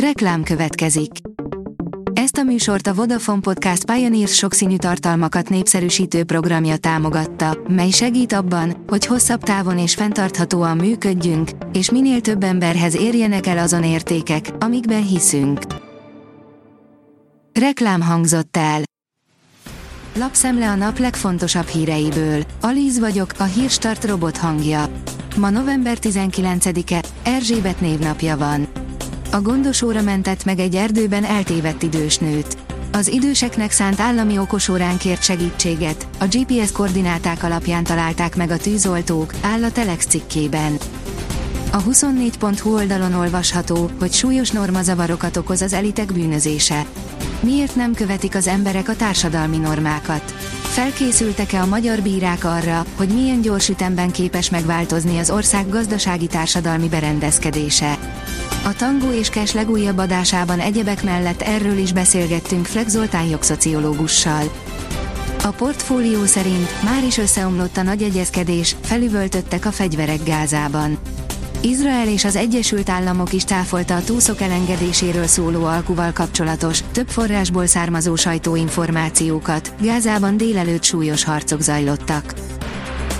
Reklám következik. Ezt a műsort a Vodafone Podcast Pioneers sokszínű tartalmakat népszerűsítő programja támogatta, mely segít abban, hogy hosszabb távon és fenntarthatóan működjünk, és minél több emberhez érjenek el azon értékek, amikben hiszünk. Reklám hangzott el. Lapszemle a nap legfontosabb híreiből. Alíz vagyok, a hírstart robot hangja. Ma november 19-e, Erzsébet névnapja van. A gondosóra mentett meg egy erdőben eltévedt idős nőt. Az időseknek szánt állami okosórán kért segítséget, a GPS koordináták alapján találták meg a tűzoltók, áll a Telex cikkében. A 24.hu oldalon olvasható, hogy súlyos normazavarokat okoz az elitek bűnözése. Miért nem követik az emberek a társadalmi normákat? Felkészültek-e a magyar bírák arra, hogy milyen gyors ütemben képes megváltozni az ország gazdasági társadalmi berendezkedése? A Tangó és Kes legújabb adásában egyebek mellett erről is beszélgettünk Flex Zoltán jogszociológussal. A portfólió szerint már is összeomlott a nagy egyezkedés, felüvöltöttek a fegyverek Gázában. Izrael és az Egyesült Államok is táfolta a túszok elengedéséről szóló alkuval kapcsolatos, több forrásból származó sajtóinformációkat, Gázában délelőtt súlyos harcok zajlottak.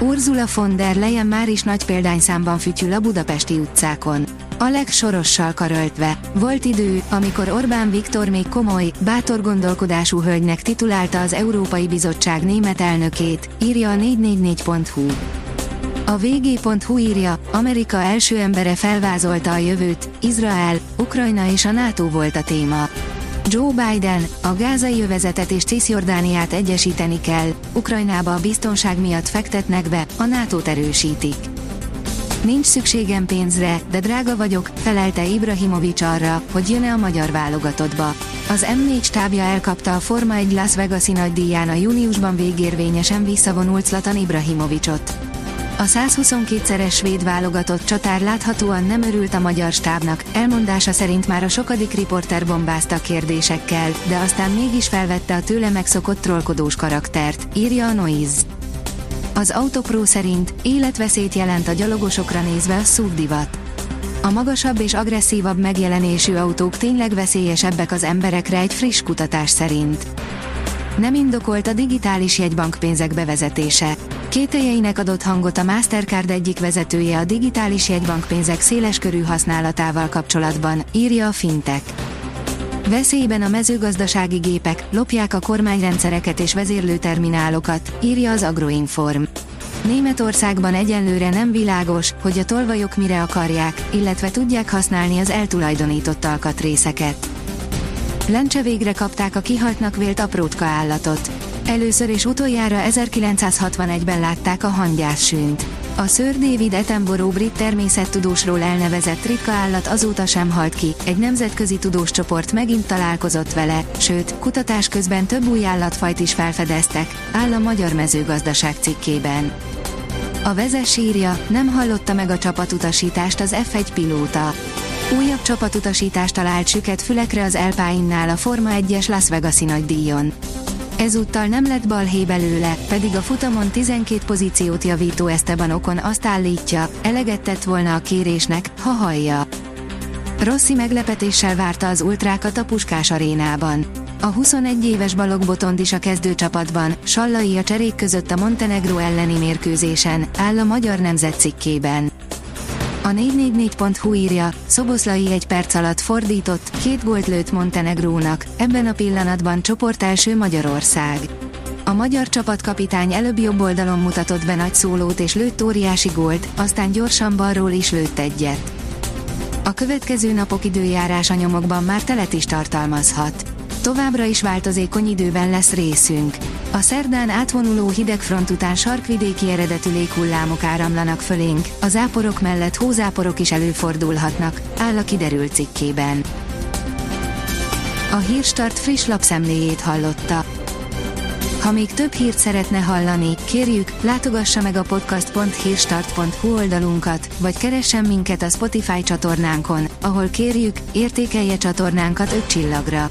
Ursula von der Leyen már is nagy példányszámban fütyül a budapesti utcákon. Alex Sorossal karöltve. Volt idő, amikor Orbán Viktor még komoly, bátor gondolkodású hölgynek titulálta az Európai Bizottság német elnökét, írja a 444.hu. A vg.hu írja, Amerika első embere felvázolta a jövőt, Izrael, Ukrajna és a NATO volt a téma. Joe Biden, a gázai övezetet és Cisjordániát egyesíteni kell, Ukrajnába a biztonság miatt fektetnek be, a NATO-t erősítik. Nincs szükségem pénzre, de drága vagyok, felelte Ibrahimovics arra, hogy jön-e a magyar válogatottba. Az M4 stábja elkapta a Forma 1 Las Vegas-i nagydíján a júniusban végérvényesen visszavonult Zlatan Ibrahimovicsot. A 122-szeres svéd válogatott csatár láthatóan nem örült a magyar stábnak, elmondása szerint már a sokadik riporter bombázta kérdésekkel, de aztán mégis felvette a tőle megszokott trollkodós karaktert, írja a Noise. Az Autopro szerint életveszélyt jelent a gyalogosokra nézve a SUV divat. A magasabb és agresszívabb megjelenésű autók tényleg veszélyesebbek az emberekre egy friss kutatás szerint. Nem indokolt a digitális jegybankpénzek bevezetése. Kételjeinek adott hangot a Mastercard egyik vezetője a digitális jegybankpénzek széleskörű használatával kapcsolatban, írja a Fintech. Veszélyben a mezőgazdasági gépek, lopják a kormányrendszereket és vezérlőterminálokat, írja az Agroinform. Németországban egyenlőre nem világos, hogy a tolvajok mire akarják, illetve tudják használni az eltulajdonított alkatrészeket. Lencse végre kapták a kihaltnak vélt aprótka állatot. Először és utoljára 1961-ben látták a hangyássűnt. A Sir David Attenborough brit természettudósról elnevezett ritka állat azóta sem halt ki, egy nemzetközi tudós csoport megint találkozott vele, sőt, kutatás közben több új állatfajt is felfedeztek, áll a Magyar Mezőgazdaság cikkében. A vezes írja, nem hallotta meg a csapatutasítást az F1 pilóta. Újabb csapatutasítást talált süket fülekre az Alpine-nál a Forma 1-es Las Vegas-i nagydíjon. Ezúttal nem lett balhé belőle, pedig a futamon 12 pozíciót javító Esteban Okon azt állítja, eleget tett volna a kérésnek, ha hallja. Rossi meglepetéssel várta az ultrákat a Puskás arénában. A 21 éves Balog Botond is a kezdőcsapatban, Sallai a cserék között a Montenegro elleni mérkőzésen, áll a Magyar Nemzet cikkében. A 444.hu írja, Szoboszlai egy perc alatt fordított, két gólt lőtt Montenegrónak, ebben a pillanatban csoport első Magyarország. A magyar csapatkapitány előbb jobb oldalon mutatott be nagy szólót és lőtt óriási gólt, aztán gyorsan balról is lőtt egyet. A következő napok időjárása nyomokban már telet is tartalmazhat. Továbbra is változékony időben lesz részünk. A szerdán átvonuló hidegfront után sarkvidéki eredetű léghullámok áramlanak fölénk, a záporok mellett hózáporok is előfordulhatnak, áll a kiderült cikkében. A Hírstart friss lapszemléjét hallotta. Ha még több hírt szeretne hallani, kérjük, látogassa meg a podcast.hírstart.hu oldalunkat, vagy keressen minket a Spotify csatornánkon, ahol kérjük, értékelje csatornánkat 5 csillagra.